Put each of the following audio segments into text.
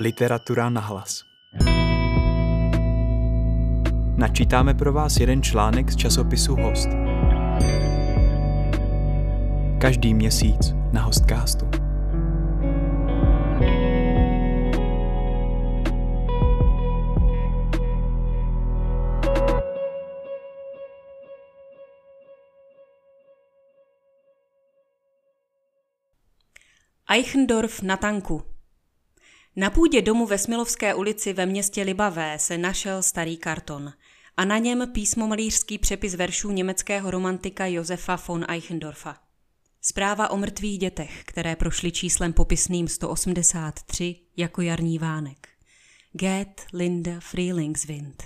Literatura na hlas. Načítáme pro vás jeden článek z časopisu Host. Každý měsíc na Hostcastu. Eichendorf na tanku. Na půdě domu ve Smilovské ulici ve městě Libavé se našel starý karton a na něm písmomalířský přepis veršů německého romantika Josefa von Eichendorfa. Zpráva o mrtvých dětech, které prošly číslem popisným 183 jako jarní vánek. Get Linda Freelingswind.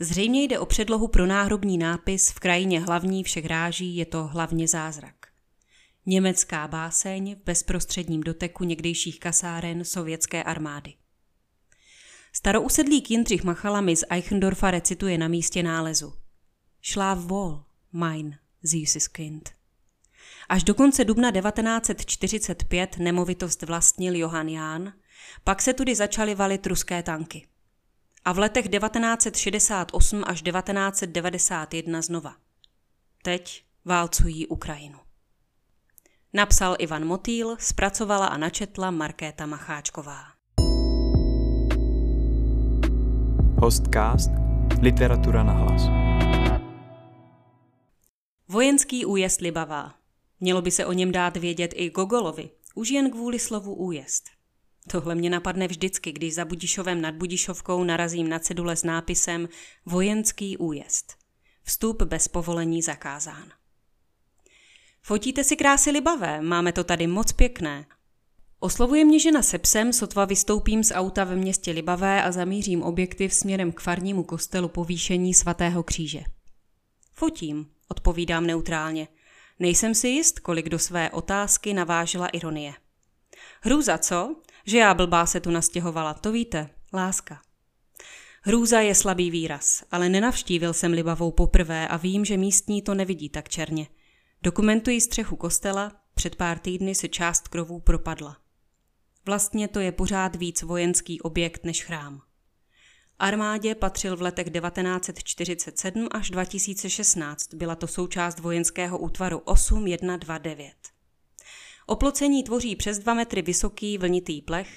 Zřejmě jde o předlohu pro náhrobní nápis v krajině hlavní všech ráží je to hlavně zázrak. Německá báseň v bezprostředním doteku někdejších kasáren sovětské armády. Starousedlík Jindřich Machalami z Eichendorfa recituje na místě nálezu. Schlaf wohl, mein süßes Kind. Až do konce dubna 1945 nemovitost vlastnil Johann Jahn, pak se tudy začaly valit ruské tanky. A v letech 1968 až 1991 znova. Teď válcují Ukrajinu. Napsal Ivan Motýl, zpracovala a načetla Markéta Macháčková. Hostcast Literatura na hlas. Vojenský újezd Libavá. Mělo by se o něm dát vědět i Gogolovi, už jen kvůli slovu újezd. Tohle mě napadne vždycky, když za Budišovem nad Budišovkou narazím na cedule s nápisem Vojenský újezd. Vstup bez povolení zakázán. Fotíte si krásy libavé, máme to tady moc pěkné. Oslovuje mě žena se psem, sotva vystoupím z auta ve městě Libavé a zamířím objektiv směrem k farnímu kostelu povýšení svatého kříže. Fotím, odpovídám neutrálně. Nejsem si jist, kolik do své otázky navážila ironie. Hrůza, co? Že já blbá se tu nastěhovala, to víte, láska. Hrůza je slabý výraz, ale nenavštívil jsem Libavou poprvé a vím, že místní to nevidí tak černě. Dokumentují střechu kostela, před pár týdny se část krovů propadla. Vlastně to je pořád víc vojenský objekt než chrám. Armádě patřil v letech 1947 až 2016, byla to součást vojenského útvaru 8129. Oplocení tvoří přes 2 metry vysoký vlnitý plech,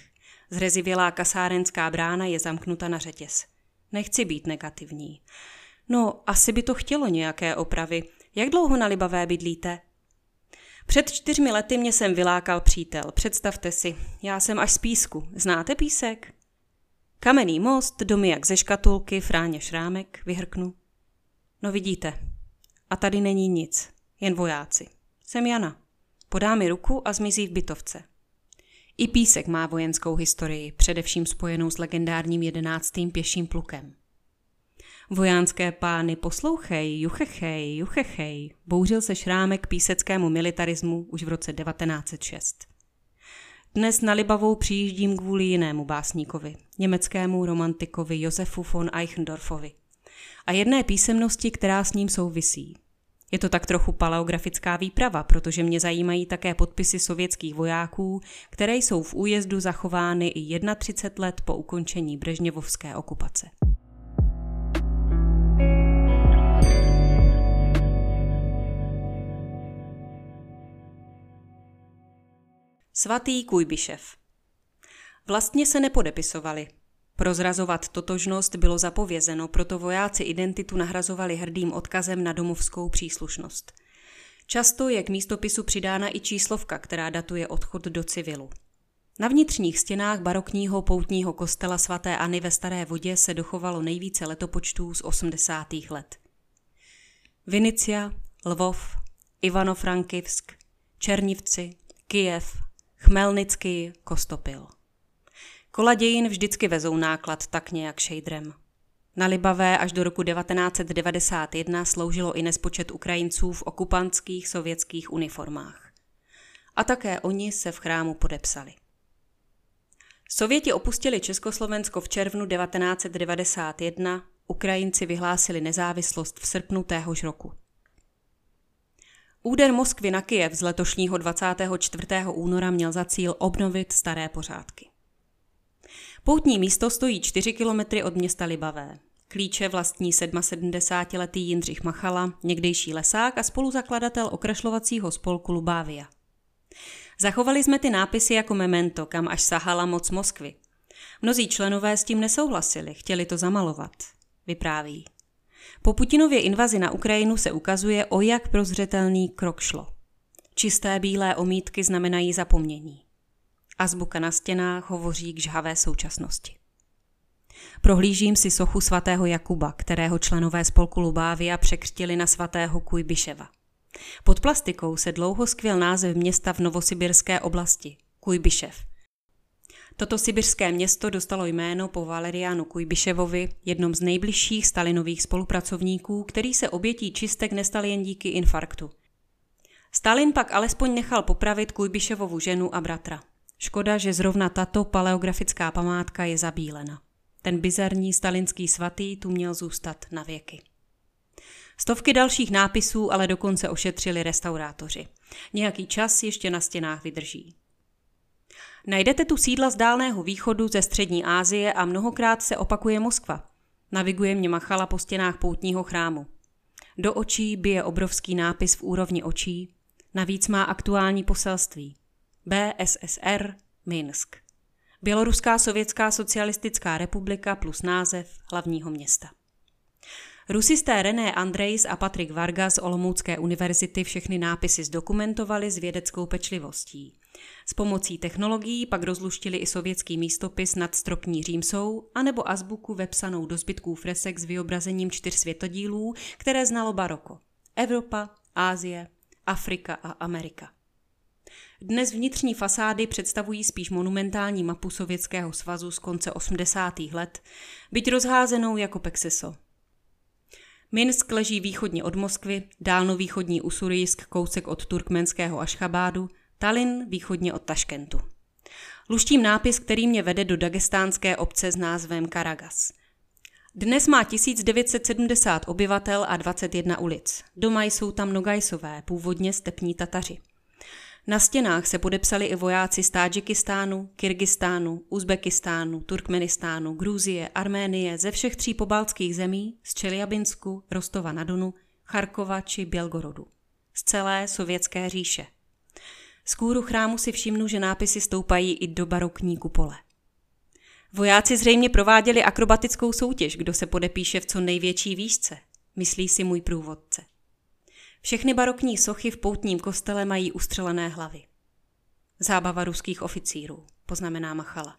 zrezivělá kasárenská brána je zamknuta na řetěz. Nechci být negativní. No, asi by to chtělo nějaké opravy, jak dlouho na Libavé bydlíte? Před čtyřmi lety mě sem vylákal přítel. Představte si, já jsem až z písku. Znáte písek? Kamenný most, domy jak ze škatulky, fráně šrámek, vyhrknu. No vidíte. A tady není nic, jen vojáci. Jsem Jana. Podá mi ruku a zmizí v bytovce. I písek má vojenskou historii, především spojenou s legendárním jedenáctým pěším plukem. Vojánské pány, poslouchej, juchechej, juchechej, bouřil se šrámek píseckému militarismu už v roce 1906. Dnes na Libavou přijíždím kvůli jinému básníkovi, německému romantikovi Josefu von Eichendorfovi a jedné písemnosti, která s ním souvisí. Je to tak trochu paleografická výprava, protože mě zajímají také podpisy sovětských vojáků, které jsou v újezdu zachovány i 31 let po ukončení brežněvovské okupace. Svatý Kujbišev. Vlastně se nepodepisovali. Prozrazovat totožnost bylo zapovězeno, proto vojáci identitu nahrazovali hrdým odkazem na domovskou příslušnost. Často je k místopisu přidána i číslovka, která datuje odchod do civilu. Na vnitřních stěnách barokního poutního kostela svaté Anny ve Staré vodě se dochovalo nejvíce letopočtů z 80. let. Vinicia, Lvov, Ivano-Frankivsk, Černivci, Kijev, Chmelnický Kostopil. Kola dějin vždycky vezou náklad tak nějak šejdrem. Na Libavé až do roku 1991 sloužilo i nespočet Ukrajinců v okupantských sovětských uniformách. A také oni se v chrámu podepsali. Sověti opustili Československo v červnu 1991, Ukrajinci vyhlásili nezávislost v srpnu téhož roku. Úder Moskvy na Kyjev z letošního 24. února měl za cíl obnovit staré pořádky. Poutní místo stojí 4 kilometry od města Libavé. Klíče vlastní 77-letý Jindřich Machala, někdejší lesák a spoluzakladatel okrašlovacího spolku Lubávia. Zachovali jsme ty nápisy jako memento, kam až sahala moc Moskvy. Mnozí členové s tím nesouhlasili, chtěli to zamalovat, vypráví. Po Putinově invazi na Ukrajinu se ukazuje, o jak prozřetelný krok šlo. Čisté bílé omítky znamenají zapomnění. Azbuka na stěnách hovoří k žhavé současnosti. Prohlížím si sochu svatého Jakuba, kterého členové spolku Lubávia překřtili na svatého Kujbiševa. Pod plastikou se dlouho skvěl název města v novosibirské oblasti – Kujbišev. Toto sibirské město dostalo jméno po Valeriánu Kujbiševovi, jednom z nejbližších Stalinových spolupracovníků, který se obětí čistek nestal jen díky infarktu. Stalin pak alespoň nechal popravit Kujbiševovu ženu a bratra. Škoda, že zrovna tato paleografická památka je zabílena. Ten bizarní stalinský svatý tu měl zůstat na věky. Stovky dalších nápisů ale dokonce ošetřili restaurátoři. Nějaký čas ještě na stěnách vydrží. Najdete tu sídla z Dálného východu ze střední Asie a mnohokrát se opakuje Moskva. Naviguje mě Machala po stěnách poutního chrámu. Do očí bije obrovský nápis v úrovni očí, navíc má aktuální poselství. BSSR Minsk. Běloruská sovětská socialistická republika plus název hlavního města. Rusisté René Andrejs a Patrik Varga z Olomoucké univerzity všechny nápisy zdokumentovali s vědeckou pečlivostí. S pomocí technologií pak rozluštili i sovětský místopis nad stropní římsou anebo azbuku vepsanou do zbytků fresek s vyobrazením čtyř světodílů, které znalo baroko. Evropa, Ázie, Afrika a Amerika. Dnes vnitřní fasády představují spíš monumentální mapu Sovětského svazu z konce 80. let, byť rozházenou jako pexeso. Minsk leží východně od Moskvy, dálnovýchodní Usurijsk kousek od turkmenského Ašchabádu, Tallinn východně od Taškentu. Luštím nápis, který mě vede do dagestánské obce s názvem Karagas. Dnes má 1970 obyvatel a 21 ulic. Doma jsou tam Nogajsové, původně stepní Tataři. Na stěnách se podepsali i vojáci z Tádžikistánu, Kyrgyzstánu, Uzbekistánu, Turkmenistánu, Gruzie, Arménie, ze všech tří pobaltských zemí, z Čeliabinsku, Rostova na Donu, Charkova či Bělgorodu. Z celé sovětské říše. Z kůru chrámu si všimnu, že nápisy stoupají i do barokní kupole. Vojáci zřejmě prováděli akrobatickou soutěž, kdo se podepíše v co největší výšce, myslí si můj průvodce. Všechny barokní sochy v poutním kostele mají ustřelené hlavy. Zábava ruských oficírů, poznamená Machala.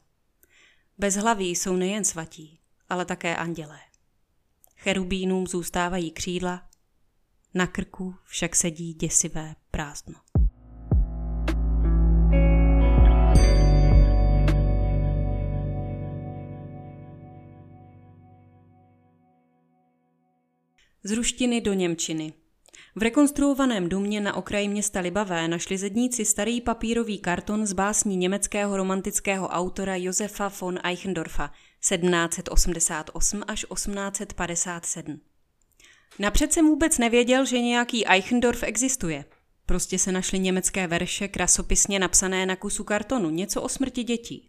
Bez hlaví jsou nejen svatí, ale také andělé. Cherubínům zůstávají křídla, na krku však sedí děsivé prázdno. Z ruštiny do Němčiny. V rekonstruovaném domě na okraji města Libavé našli zedníci starý papírový karton z básní německého romantického autora Josefa von Eichendorfa 1788 až 1857. Napřed jsem vůbec nevěděl, že nějaký Eichendorf existuje. Prostě se našly německé verše krasopisně napsané na kusu kartonu, něco o smrti dětí.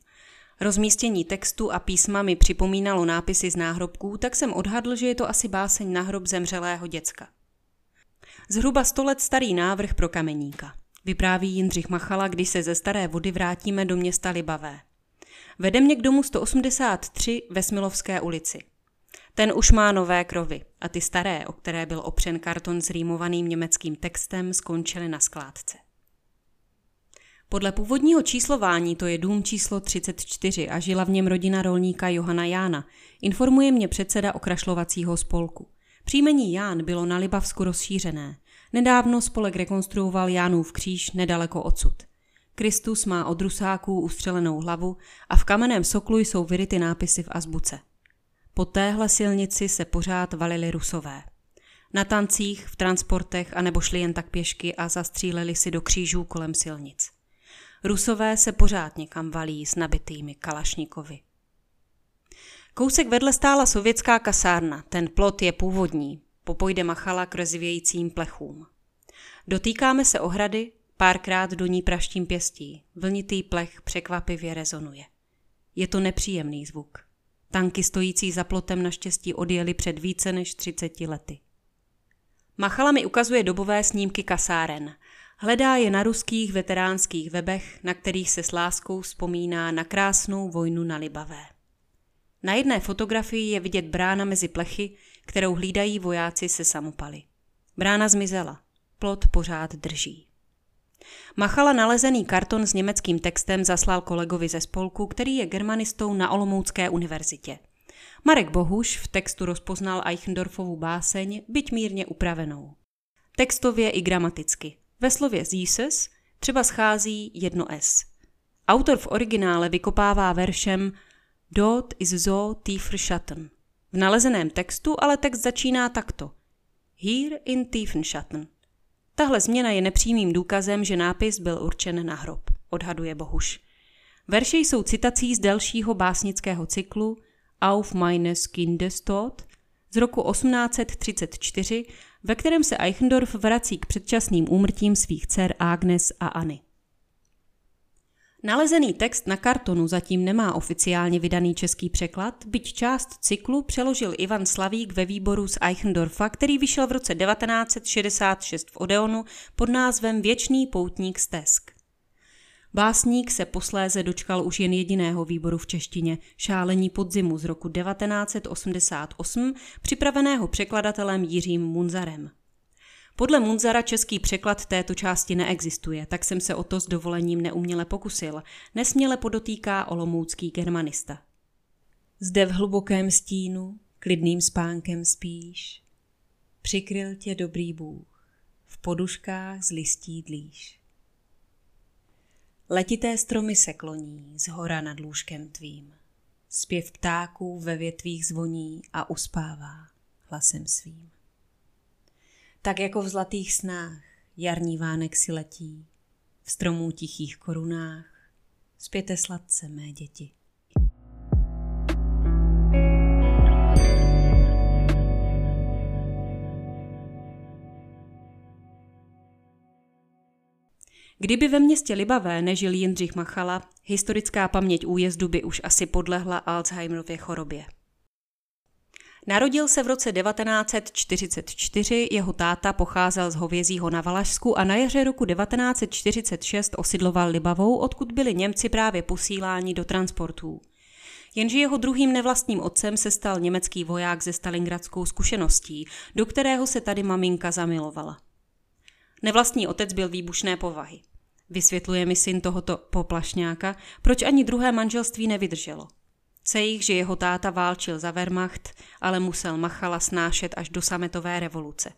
Rozmístění textu a písma mi připomínalo nápisy z náhrobků, tak jsem odhadl, že je to asi báseň na hrob zemřelého děcka. Zhruba sto let starý návrh pro kameníka. Vypráví Jindřich Machala, když se ze staré vody vrátíme do města Libavé. Vede mě k domu 183 ve Smilovské ulici. Ten už má nové krovy a ty staré, o které byl opřen karton s rýmovaným německým textem, skončily na skládce. Podle původního číslování to je dům číslo 34 a žila v něm rodina rolníka Johana Jána, informuje mě předseda okrašlovacího spolku. Příjmení Ján bylo na Libavsku rozšířené. Nedávno spolek rekonstruoval Jánův kříž nedaleko odsud. Kristus má od rusáků ustřelenou hlavu a v kamenném soklu jsou vyryty nápisy v azbuce. Po téhle silnici se pořád valili rusové. Na tancích, v transportech a nebo šli jen tak pěšky a zastříleli si do křížů kolem silnic. Rusové se pořád někam valí s nabitými kalašníkovi. Kousek vedle stála sovětská kasárna, ten plot je původní, popojde machala k rozvějícím plechům. Dotýkáme se ohrady, párkrát do ní praštím pěstí, vlnitý plech překvapivě rezonuje. Je to nepříjemný zvuk. Tanky stojící za plotem naštěstí odjeli před více než 30 lety. Machala mi ukazuje dobové snímky kasáren. Hledá je na ruských veteránských webech, na kterých se s láskou vzpomíná na krásnou vojnu na Libavé. Na jedné fotografii je vidět brána mezi plechy, kterou hlídají vojáci se samopaly. Brána zmizela, plot pořád drží. Machala nalezený karton s německým textem zaslal kolegovi ze spolku, který je germanistou na Olomoucké univerzitě. Marek Bohuš v textu rozpoznal Eichendorfovu báseň, byť mírně upravenou. Textově i gramaticky. Ve slově Jesus třeba schází jedno S. Autor v originále vykopává veršem Dort is so tiefer Schatten. V nalezeném textu ale text začíná takto. Hier in tiefen Schatten. Tahle změna je nepřímým důkazem, že nápis byl určen na hrob, odhaduje Bohuš. Verše jsou citací z dalšího básnického cyklu Auf meines Kindestod z roku 1834, ve kterém se Eichendorff vrací k předčasným úmrtím svých dcer Agnes a Anny. Nalezený text na kartonu zatím nemá oficiálně vydaný český překlad, byť část cyklu přeložil Ivan Slavík ve výboru z Eichendorfa, který vyšel v roce 1966 v Odeonu pod názvem Věčný poutník stesk. Básník se posléze dočkal už jen jediného výboru v češtině, Šálení podzimu z roku 1988, připraveného překladatelem Jiřím Munzarem. Podle Munzara český překlad této části neexistuje, tak jsem se o to s dovolením neuměle pokusil, nesměle podotýká olomoucký germanista. Zde v hlubokém stínu, klidným spánkem spíš, přikryl tě dobrý Bůh, v poduškách z listí dlíž. Letité stromy se kloní z hora nad lůžkem tvým. Zpěv ptáků ve větvích zvoní a uspává hlasem svým. Tak jako v zlatých snách jarní vánek si letí, v stromů tichých korunách, zpěte sladce mé děti. Kdyby ve městě Libavé nežil Jindřich Machala, historická paměť újezdu by už asi podlehla Alzheimerově chorobě. Narodil se v roce 1944, jeho táta pocházel z Hovězího na Valašsku a na jaře roku 1946 osidloval Libavou, odkud byli Němci právě posíláni do transportů. Jenže jeho druhým nevlastním otcem se stal německý voják ze Stalingradskou zkušeností, do kterého se tady maminka zamilovala. Nevlastní otec byl výbušné povahy. Vysvětluje mi syn tohoto poplašňáka, proč ani druhé manželství nevydrželo. Cejch, že jeho táta válčil za Wehrmacht, ale musel Machala snášet až do sametové revoluce.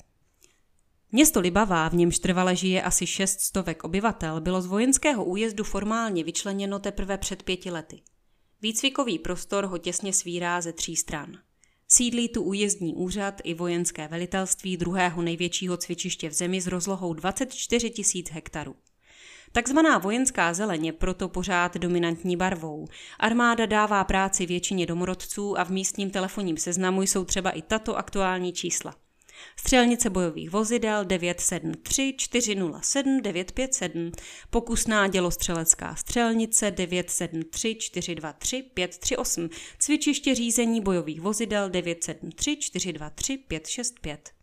Město Libavá, v němž trvale žije asi šest stovek obyvatel, bylo z vojenského újezdu formálně vyčleněno teprve před pěti lety. Výcvikový prostor ho těsně svírá ze tří stran. Sídlí tu újezdní úřad i vojenské velitelství druhého největšího cvičiště v zemi s rozlohou 24 tisíc hektarů. Takzvaná vojenská zeleň je proto pořád dominantní barvou. Armáda dává práci většině domorodců a v místním telefonním seznamu jsou třeba i tato aktuální čísla. Střelnice bojových vozidel 973 407 957, pokusná dělostřelecká střelnice 973 423 538, cvičiště řízení bojových vozidel 973 423 565.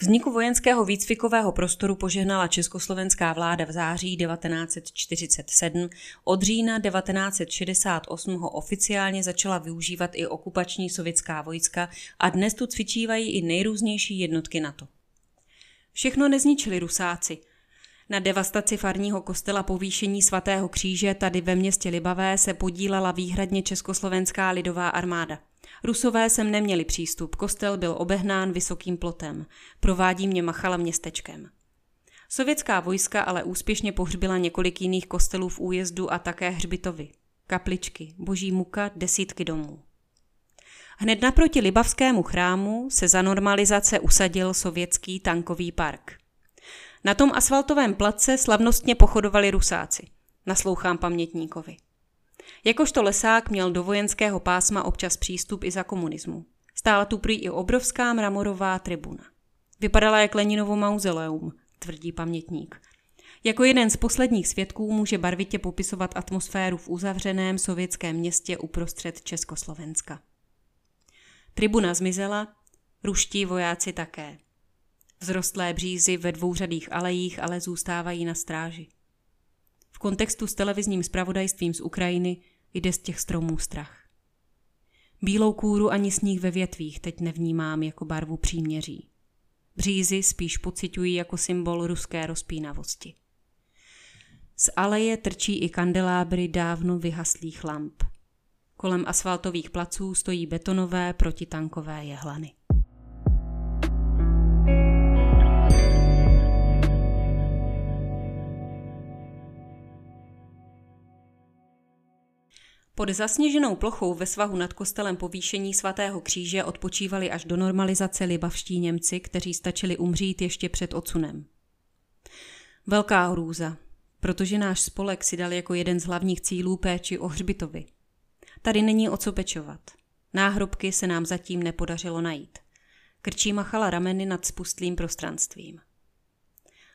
Vzniku vojenského výcvikového prostoru požehnala československá vláda v září 1947, od října 1968 ho oficiálně začala využívat i okupační sovětská vojska a dnes tu cvičívají i nejrůznější jednotky NATO. Všechno nezničili rusáci. Na devastaci farního kostela povýšení svatého kříže tady ve městě Libavé se podílela výhradně Československá lidová armáda. Rusové sem neměli přístup, kostel byl obehnán vysokým plotem. Provádí mě Machala městečkem. Sovětská vojska ale úspěšně pohřbila několik jiných kostelů v újezdu a také hřbitovy. Kapličky, boží muka, desítky domů. Hned naproti Libavskému chrámu se za normalizace usadil sovětský tankový park. Na tom asfaltovém place slavnostně pochodovali rusáci. Naslouchám pamětníkovi. Jakožto lesák měl do vojenského pásma občas přístup i za komunismu. Stála tu prý i obrovská mramorová tribuna. Vypadala jak Leninovo mauzoleum, tvrdí pamětník. Jako jeden z posledních svědků může barvitě popisovat atmosféru v uzavřeném sovětském městě uprostřed Československa. Tribuna zmizela, ruští vojáci také. Vzrostlé břízy ve dvouřadých alejích ale zůstávají na stráži. V kontextu s televizním spravodajstvím z Ukrajiny jde z těch stromů strach. Bílou kůru ani sníh ve větvích teď nevnímám jako barvu příměří. Břízy spíš pocitují jako symbol ruské rozpínavosti. Z aleje trčí i kandelábry dávno vyhaslých lamp. Kolem asfaltových placů stojí betonové protitankové jehlany. Pod zasněženou plochou ve svahu nad kostelem povýšení svatého kříže odpočívali až do normalizace libavští Němci, kteří stačili umřít ještě před odsunem. Velká hrůza, protože náš spolek si dal jako jeden z hlavních cílů péči o hřbitovi. Tady není o co pečovat. Náhrobky se nám zatím nepodařilo najít. Krčí machala rameny nad spustlým prostranstvím.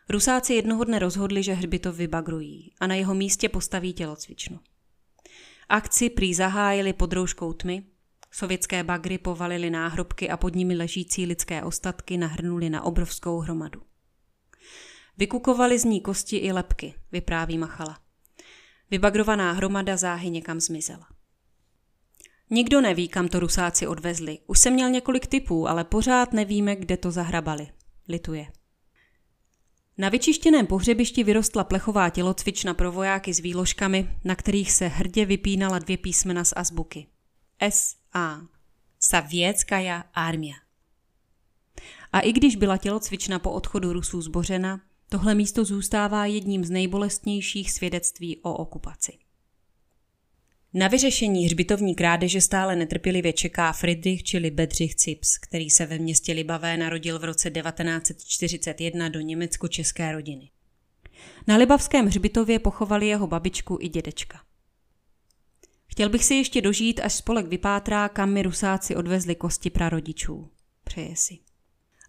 Rusáci jednoho dne rozhodli, že hřbitov vybagrují a na jeho místě postaví tělocvičnu. Akci prý zahájili pod rouškou tmy, sovětské bagry povalily náhrobky a pod nimi ležící lidské ostatky nahrnuli na obrovskou hromadu. Vykukovali z ní kosti i lepky, vypráví Machala. Vybagrovaná hromada záhy někam zmizela. Nikdo neví, kam to rusáci odvezli. Už jsem měl několik typů, ale pořád nevíme, kde to zahrabali. Lituje. Na vyčištěném pohřebišti vyrostla plechová tělocvična pro vojáky s výložkami, na kterých se hrdě vypínala dvě písmena z azbuky. S.A. Savětská armia. A i když byla tělocvična po odchodu Rusů zbořena, tohle místo zůstává jedním z nejbolestnějších svědectví o okupaci. Na vyřešení hřbitovní krádeže stále netrpělivě čeká Friedrich čili Bedřich Cips, který se ve městě Libavé narodil v roce 1941 do německo-české rodiny. Na Libavském hřbitově pochovali jeho babičku i dědečka. Chtěl bych si ještě dožít, až spolek vypátrá, kam mi rusáci odvezli kosti prarodičů. Přeje si.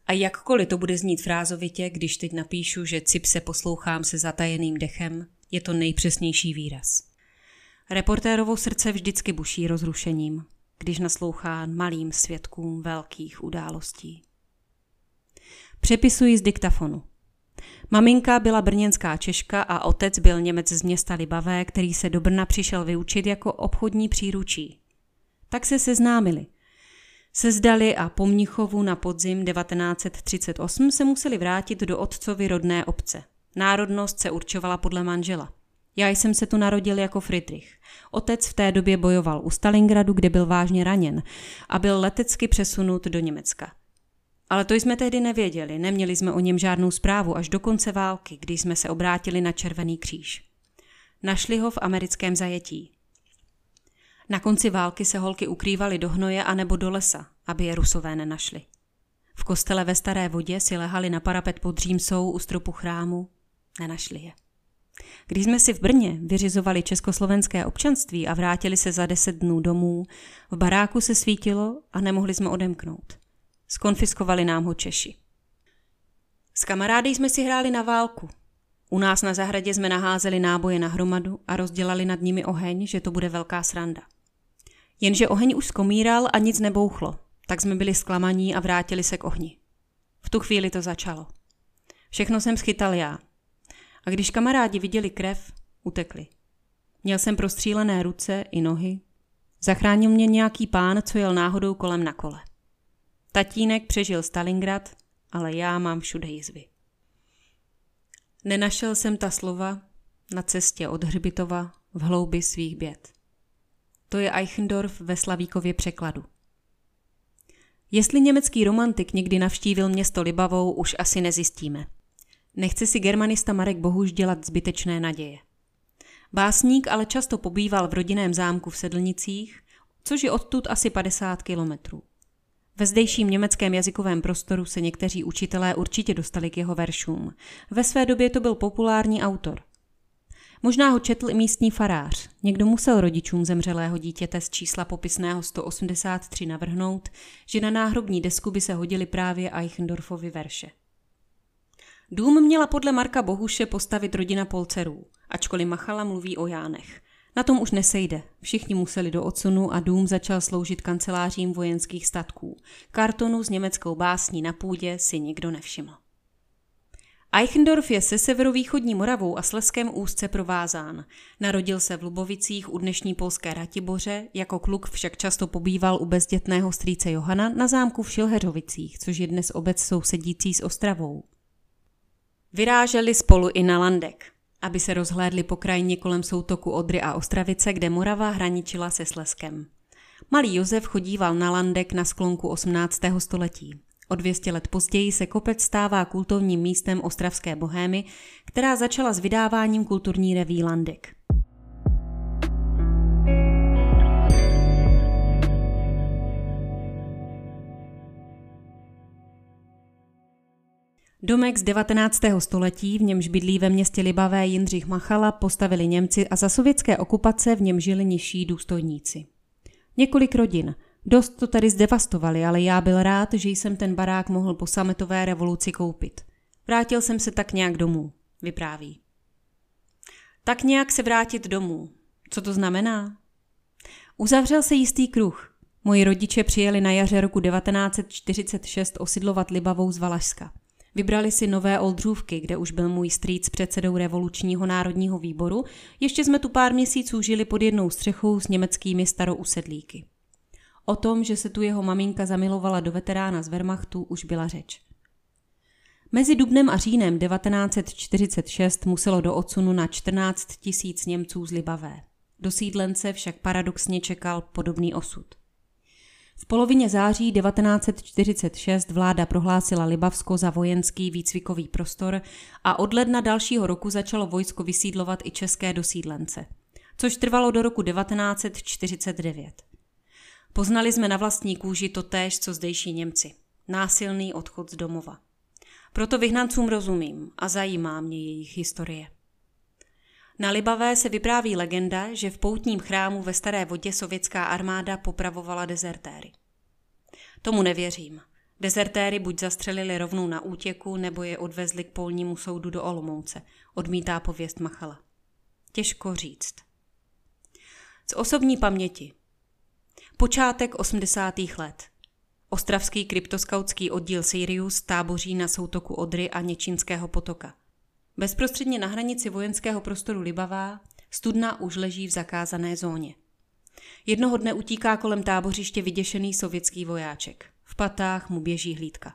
A jakkoliv to bude znít frázovitě, když teď napíšu, že Cipse poslouchám se zatajeným dechem, je to nejpřesnější výraz. Reportérovo srdce vždycky buší rozrušením, když naslouchá malým svědkům velkých událostí. Přepisuji z diktafonu. Maminka byla brněnská Češka a otec byl Němec z města Libavé, který se do Brna přišel vyučit jako obchodní příručí. Tak se seznámili. Sezdali a po Mnichovu na podzim 1938 se museli vrátit do otcovy rodné obce. Národnost se určovala podle manžela – já jsem se tu narodil jako Friedrich. Otec v té době bojoval u Stalingradu, kde byl vážně raněn a byl letecky přesunut do Německa. Ale to jsme tehdy nevěděli, neměli jsme o něm žádnou zprávu až do konce války, kdy jsme se obrátili na Červený kříž. Našli ho v americkém zajetí. Na konci války se holky ukrývaly do hnoje anebo do lesa, aby je rusové nenašli. V kostele ve Staré vodě si lehali na parapet pod Římsou u stropu chrámu, nenašli je. Když jsme si v Brně vyřizovali československé občanství a vrátili se za deset dnů domů, v baráku se svítilo a nemohli jsme odemknout. Skonfiskovali nám ho Češi. S kamarády jsme si hráli na válku. U nás na zahradě jsme naházeli náboje na hromadu a rozdělali nad nimi oheň, že to bude velká sranda. Jenže oheň už skomíral a nic nebouchlo, tak jsme byli zklamaní a vrátili se k ohni. V tu chvíli to začalo. Všechno jsem schytal já, a když kamarádi viděli krev, utekli. Měl jsem prostřílené ruce i nohy. Zachránil mě nějaký pán, co jel náhodou kolem na kole. Tatínek přežil Stalingrad, ale já mám všude jizvy. Nenašel jsem ta slova na cestě od Hřbitova v hloubi svých běd. To je Eichendorf ve Slavíkově překladu. Jestli německý romantik někdy navštívil město Libavou, už asi nezjistíme. Nechce si germanista Marek Bohuž dělat zbytečné naděje. Básník ale často pobýval v rodinném zámku v Sedlnicích, což je odtud asi 50 kilometrů. Ve zdejším německém jazykovém prostoru se někteří učitelé určitě dostali k jeho veršům. Ve své době to byl populární autor. Možná ho četl i místní farář. Někdo musel rodičům zemřelého dítěte z čísla popisného 183 navrhnout, že na náhrobní desku by se hodili právě Eichendorfovi verše. Dům měla podle Marka Bohuše postavit rodina Polcerů, ačkoliv Machala mluví o Jánech. Na tom už nesejde. Všichni museli do odsunu a dům začal sloužit kancelářím vojenských statků. Kartonu s německou básní na půdě si nikdo nevšiml. Eichendorf je se severovýchodní Moravou a Sleskem úzce provázán. Narodil se v Lubovicích u dnešní polské Ratiboře, jako kluk však často pobýval u bezdětného strýce Johana na zámku v Šilheřovicích, což je dnes obec sousedící s Ostravou. Vyráželi spolu i na Landek, aby se rozhlédli po krajině kolem soutoku Odry a Ostravice, kde Morava hraničila se Sleskem. Malý Josef chodíval na Landek na sklonku 18. století. O 200 let později se kopec stává kultovním místem ostravské bohémy, která začala s vydáváním kulturní reví Landek. Domek z 19. století, v němž bydlí ve městě Libavé Jindřich Machala, postavili Němci a za sovětské okupace v něm žili nižší důstojníci. Několik rodin, dost to tady zdevastovali, ale já byl rád, že jsem ten barák mohl po sametové revoluci koupit. Vrátil jsem se tak nějak domů, vypráví. Tak nějak se vrátit domů. Co to znamená? Uzavřel se jistý kruh. Moji rodiče přijeli na jaře roku 1946 osidlovat Libavou z Valašska. Vybrali si nové Oldřůvky, kde už byl můj strýc předsedou revolučního národního výboru. Ještě jsme tu pár měsíců žili pod jednou střechou s německými starousedlíky. O tom, že se tu jeho maminka zamilovala do veterána z Wehrmachtu, už byla řeč. Mezi dubnem a říjnem 1946 muselo do odsunu na 14 tisíc Němců z Libavé. Do sídlence však paradoxně čekal podobný osud. V polovině září 1946 vláda prohlásila Libavsko za vojenský výcvikový prostor a od ledna dalšího roku začalo vojsko vysídlovat i české dosídlence, což trvalo do roku 1949. Poznali jsme na vlastní kůži to též, co zdejší Němci. Násilný odchod z domova. Proto vyhnancům rozumím a zajímá mě jejich historie. Na Libavé se vypráví legenda, že v poutním chrámu ve Staré vodě sovětská armáda popravovala dezertéry. Tomu nevěřím. Dezertéry buď zastřelili rovnou na útěku, nebo je odvezli k polnímu soudu do Olomouce, odmítá pověst Machala. Těžko říct. Z osobní paměti. Počátek 80. let. Ostravský kryptoskautský oddíl Sirius táboří na soutoku Odry a Něčínského potoka – Bezprostředně na hranici vojenského prostoru Libavá studna už leží v zakázané zóně. Jednoho dne utíká kolem tábořiště vyděšený sovětský vojáček. V patách mu běží hlídka.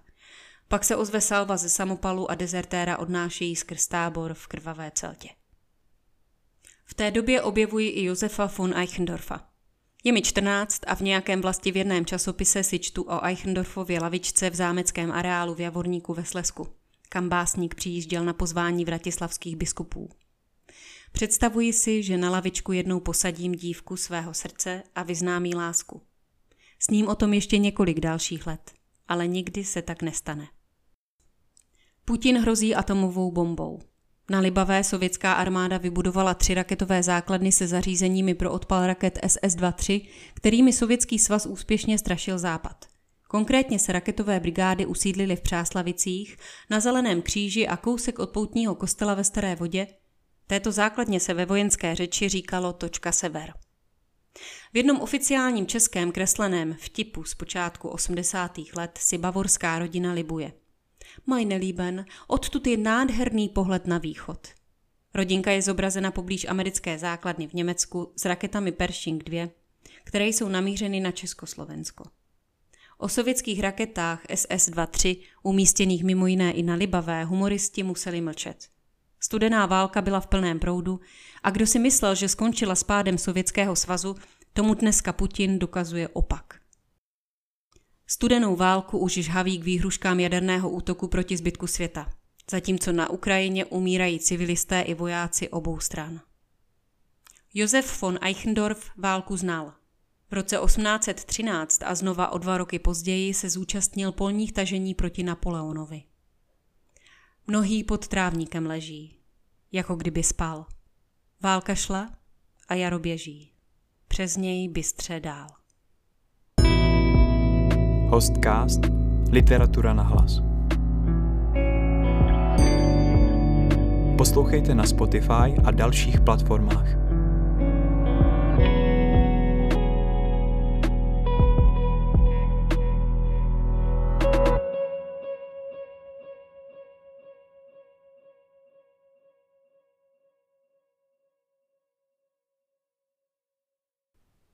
Pak se ozve salva ze samopalu a dezertéra odnášejí skrz tábor v krvavé celtě. V té době objevuji i Josefa von Eichendorfa. Je mi 14 a v nějakém vlastivěrném časopise si čtu o Eichendorfově lavičce v zámeckém areálu v Javorníku ve Slesku kam básník přijížděl na pozvání vratislavských biskupů. Představuji si, že na lavičku jednou posadím dívku svého srdce a vyznámí lásku. S ním o tom ještě několik dalších let, ale nikdy se tak nestane. Putin hrozí atomovou bombou. Na Libavé sovětská armáda vybudovala tři raketové základny se zařízeními pro odpal raket SS-23, kterými Sovětský svaz úspěšně strašil Západ. Konkrétně se raketové brigády usídlily v Přáslavicích, na Zeleném kříži a kousek od poutního kostela ve Staré vodě. Této základně se ve vojenské řeči říkalo Točka Sever. V jednom oficiálním českém kresleném vtipu z počátku 80. let si bavorská rodina libuje. Maj nelíben, odtud je nádherný pohled na východ. Rodinka je zobrazena poblíž americké základny v Německu s raketami Pershing 2, které jsou namířeny na Československo. O sovětských raketách SS-23, umístěných mimo jiné i na Libavé, humoristi museli mlčet. Studená válka byla v plném proudu a kdo si myslel, že skončila s pádem Sovětského svazu, tomu dneska Putin dokazuje opak. Studenou válku už žhaví k výhruškám jaderného útoku proti zbytku světa, zatímco na Ukrajině umírají civilisté i vojáci obou stran. Josef von Eichendorf válku znal. V roce 1813 a znova o dva roky později se zúčastnil polních tažení proti Napoleonovi. Mnohý pod trávníkem leží, jako kdyby spal. Válka šla a jaro běží. Přes něj bystře dál. Hostcast Literatura na hlas. Poslouchejte na Spotify a dalších platformách.